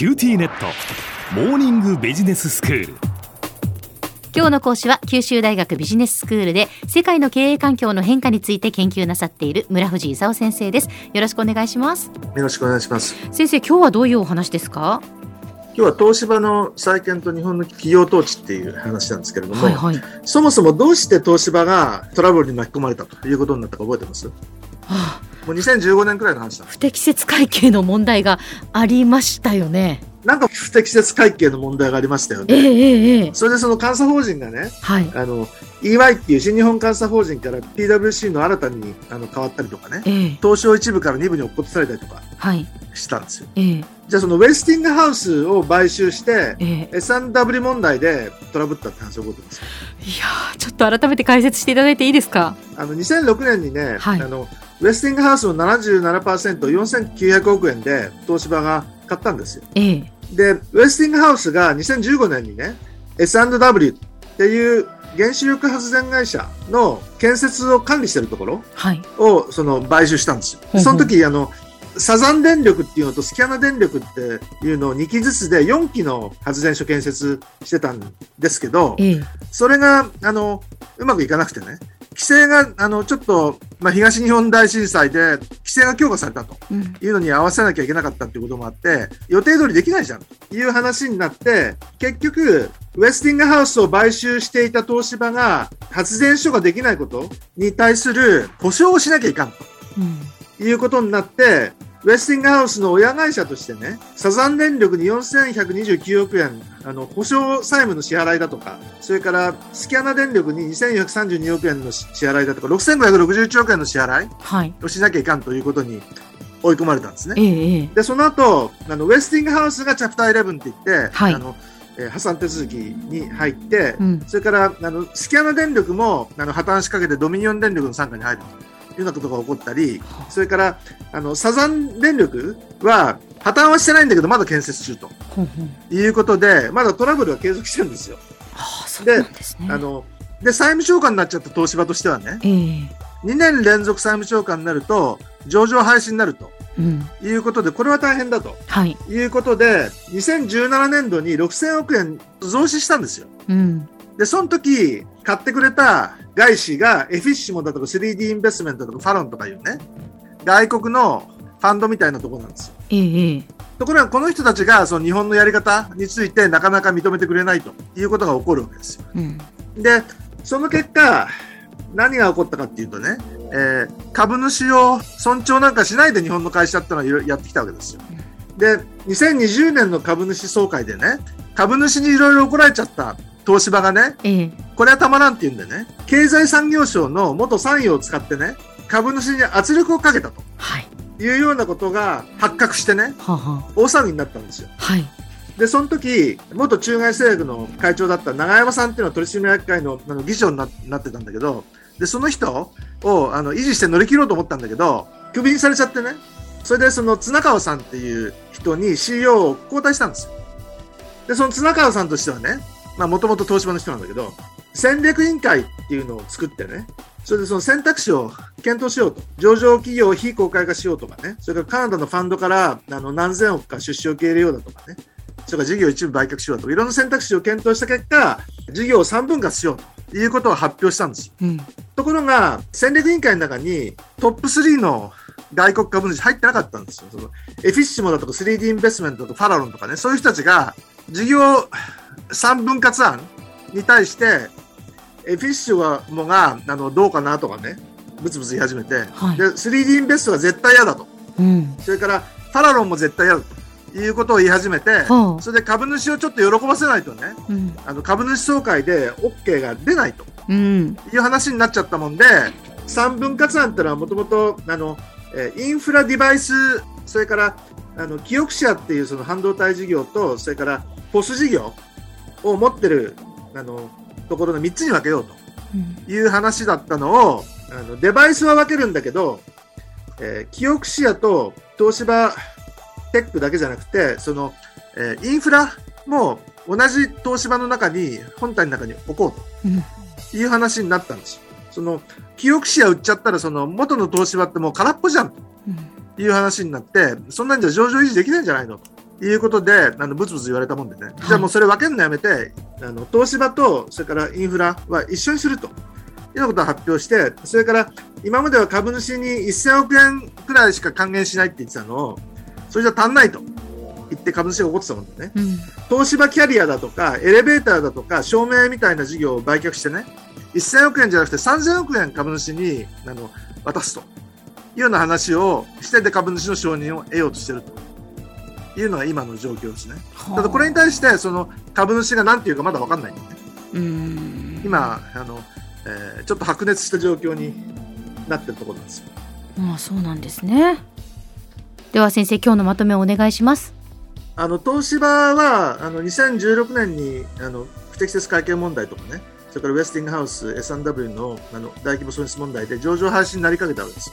QTnet。モーニングビジネススクール。今日の講師は九州大学ビジネススクールで世界の経営環境の変化について研究なさっている村藤功先生です。よろしくお願いします。よろしくお願いします。先生今日はどういうお話ですか？今日は東芝の再建と日本の企業統治っていう話なんですけれども、はいはい、はそもそもどうして東芝がトラブルに巻き込まれたということになったか覚えてます？あ、もう2015年くらいの話だ。不適切会計の問題がありましたよね。なんか不適切会計の問題がありましたよええね。ええええ。それでその監査法人がね、はい。あの、EY っていう新日本監査法人から PWC の新たにあの変わったりとかね、ええ。東証一部から二部に落っことされたりとかはい。したんですよ。ええ。じゃあそのウェスティングハウスを買収して、ええ。S&W 問題でトラブったって話を覚えてますか？いやーちょっと改めて解説していただいていいですか？あの2006年にね、はい。あのウェスティングハウスの 77%4900 億円で東芝が買ったんですよ。ええで、ウェスティングハウスが2015年にね、S&W っていう原子力発電会社の建設を管理してるところはいをその買収したんですよ。ほうほうその時、あの、サザン電力っていうのとスキャナ電力っていうのを2機ずつで4機の発電所建設してたんですけど、ええそれが、あの、うまくいかなくてね、規制が、あの、ちょっと、まあ、東日本大震災で規制が強化されたと。うん。いうのに合わせなきゃいけなかったっていうこともあって、予定通りできないじゃん。という話になって、結局、ウェスティングハウスを買収していた東芝が発電所ができないことに対する保証をしなきゃいかんと。いうことになって、ウェスティングハウスの親会社としてね、サザン電力に4129億円、あの、保証債務の支払いだとか、それからスキャナ電力に2432億円の支払いだとか、6561億円の支払いはい。をしなきゃいかんということに追い込まれたんですね。ええええ。で、その後、あの、ウェスティングハウスがチャプター11って言って、はい。あの、えー破産手続きに入って、うん。それから、あの、スキャナ電力も、あの、破綻しかけてドミニオン電力の傘下に入るというようなことが起こったり、それから、あの、サザン電力は、破綻はしてないんだけど、まだ建設中ということで、まだトラブルは継続してるんですよ。ああであの、で、債務超過になっちゃった東芝としてはね、ええ。2年連続債務超過になると、上場廃止になると。うんいうことで、これは大変だと。はいいうことで、2017年度に6000億円増資したんですよ。うんで、その時、買ってくれた外資が、エフィッシモだとか 3D インベストメントとかファロンとかいうね、外国のファンドみたいなところなんですよ。ええええところが、この人たちが、その日本のやり方についてなかなか認めてくれないということが起こるわけですよ。うんで、その結果、何が起こったかっていうとね、えー株主を尊重なんかしないで日本の会社ってのはやってきたわけですよ。で、2020年の株主総会でね、株主にいろいろ怒られちゃった東芝がね、ええこれはたまらんって言うんでね、経済産業省の元参与を使ってね、株主に圧力をかけたとはいいうようなことが発覚してね、はあは大騒ぎになったんですよ。あはいで、その時、元中外製薬の会長だった長山さんっていうのは取締役会のあの議長にななってたんだけど、で、その人をあの維持して乗り切ろうと思ったんだけど、クビにされちゃってね。それでその綱川さんっていう人に CEO を交代したんですよ。で、その綱川さんとしてはね、まあもともと東芝の人なんだけど、戦略委員会っていうのを作ってね、それでその選択肢を検討しようと。上場企業を非公開化しようとかね、それからカナダのファンドからあの何千億か出資を受け入れようだとかね、それから事業一部売却しようとか、いろんな選択肢を検討した結果、事業を3分割しようということを発表したんですよ。うんところが、戦略委員会の中にトップ3の外国株主入ってなかったんですよ。そのエフィッシモだとか 3D インベストメントとかファラロンとかね、そういう人たちが事業3分割案に対して、エフィッシモがあのどうかなとかね、ブツブツ言い始めて、はいで 3D インベストが絶対嫌だと。うんそれからファラロンも絶対嫌だということを言い始めて、はあそれで株主をちょっと喜ばせないとね、うん。あの株主総会で OK が出ないと。うん。いう話になっちゃったもんで、3分割案ってのはもともと、あの、えーインフラデバイス、それから、あの、キオクシアっていうその半導体事業と、それから、ポス事業を持ってる、あの、ところの3つに分けよううん。という話だったのを、あの、デバイスは分けるんだけど、えーキオクシアと東芝テックだけじゃなくて、その、えーインフラも同じ東芝の中に、本体の中に置こうと。うんいう話になったんですよ。その、記憶視野売っちゃったら、その、元の東芝ってもう空っぽじゃんとうんいう話になって、そんなんじゃ上場維持できないんじゃないのということで、あのブツブツ言われたもんでね、じゃあもうそれ分けるのやめて、あの東芝とそれからインフラは一緒にするというようなことを発表して、それから今までは株主に1000億円くらいしか還元しないって言ってたのを、それじゃ足んないと言って株主が怒ってたもんね。うん東芝キャリアだとか、エレベーターだとか、照明みたいな事業を売却してね、1000億円じゃなくて3000億円株主にあの渡すというような話をして、で株主の承認を得ようとしているというのが今の状況ですね。ただこれに対して、その株主が何て言うかまだ分かんないんだよね。うん今、あの、えーちょっと白熱した状況になってるところなんですよ。まあそうなんですねでは先生今日のまとめをお願いしますあの東芝はあの2016年にあの不適切会計問題とかね、それからウェスティングハウス、S&W のあの大規模損失問題で上場廃止になりかけたわけです。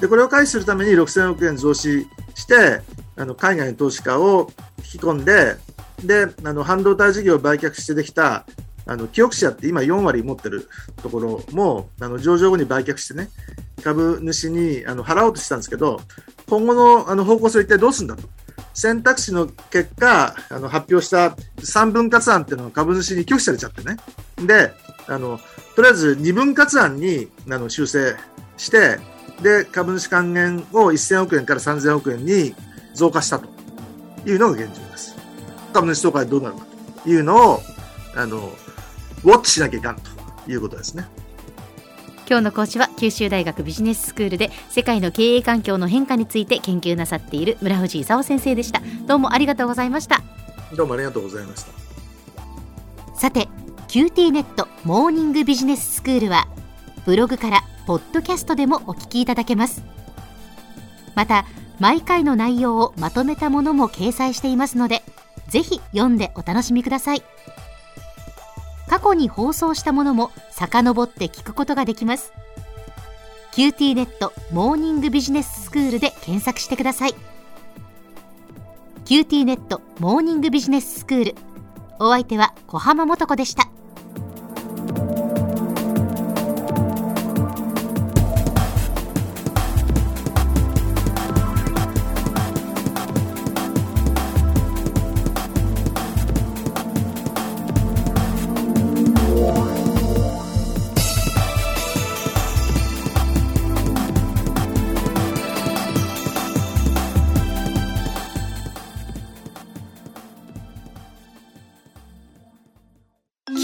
で、これを回避するために6000億円増資して、あの海外の投資家を引き込んで、で、あの半導体事業を売却してできたあのキオクシアって今4割持ってるところもあの上場後に売却してね、株主にあの払おうとしたんですけど、今後のあの方向性を一体どうするんだと。選択肢の結果、あの発表した3分割案っていうのが株主に拒否されちゃってね。で、あの、とりあえず2分割案にあの修正して、で、株主還元を1000億円から3000億円に増加したというのが現状です。株主総会どうなるかというのを、あの、ウォッチしなきゃいかんということですね。今日の講師は九州大学ビジネススクールで世界の経営環境の変化について研究なさっている村藤勲先生でした。どうもありがとうございました。どうもありがとうございました。さて QT ネットモーニングビジネススクールはブログからポッドキャストでもお聞きいただけます。また毎回の内容をまとめたものも掲載していますのでぜひ読んでお楽しみください。過去に放送したものも遡って聞くことができます。QT ネットモーニングビジネススクールで検索してください。QT ネットモーニングビジネススクール。お相手は小浜もとこでした。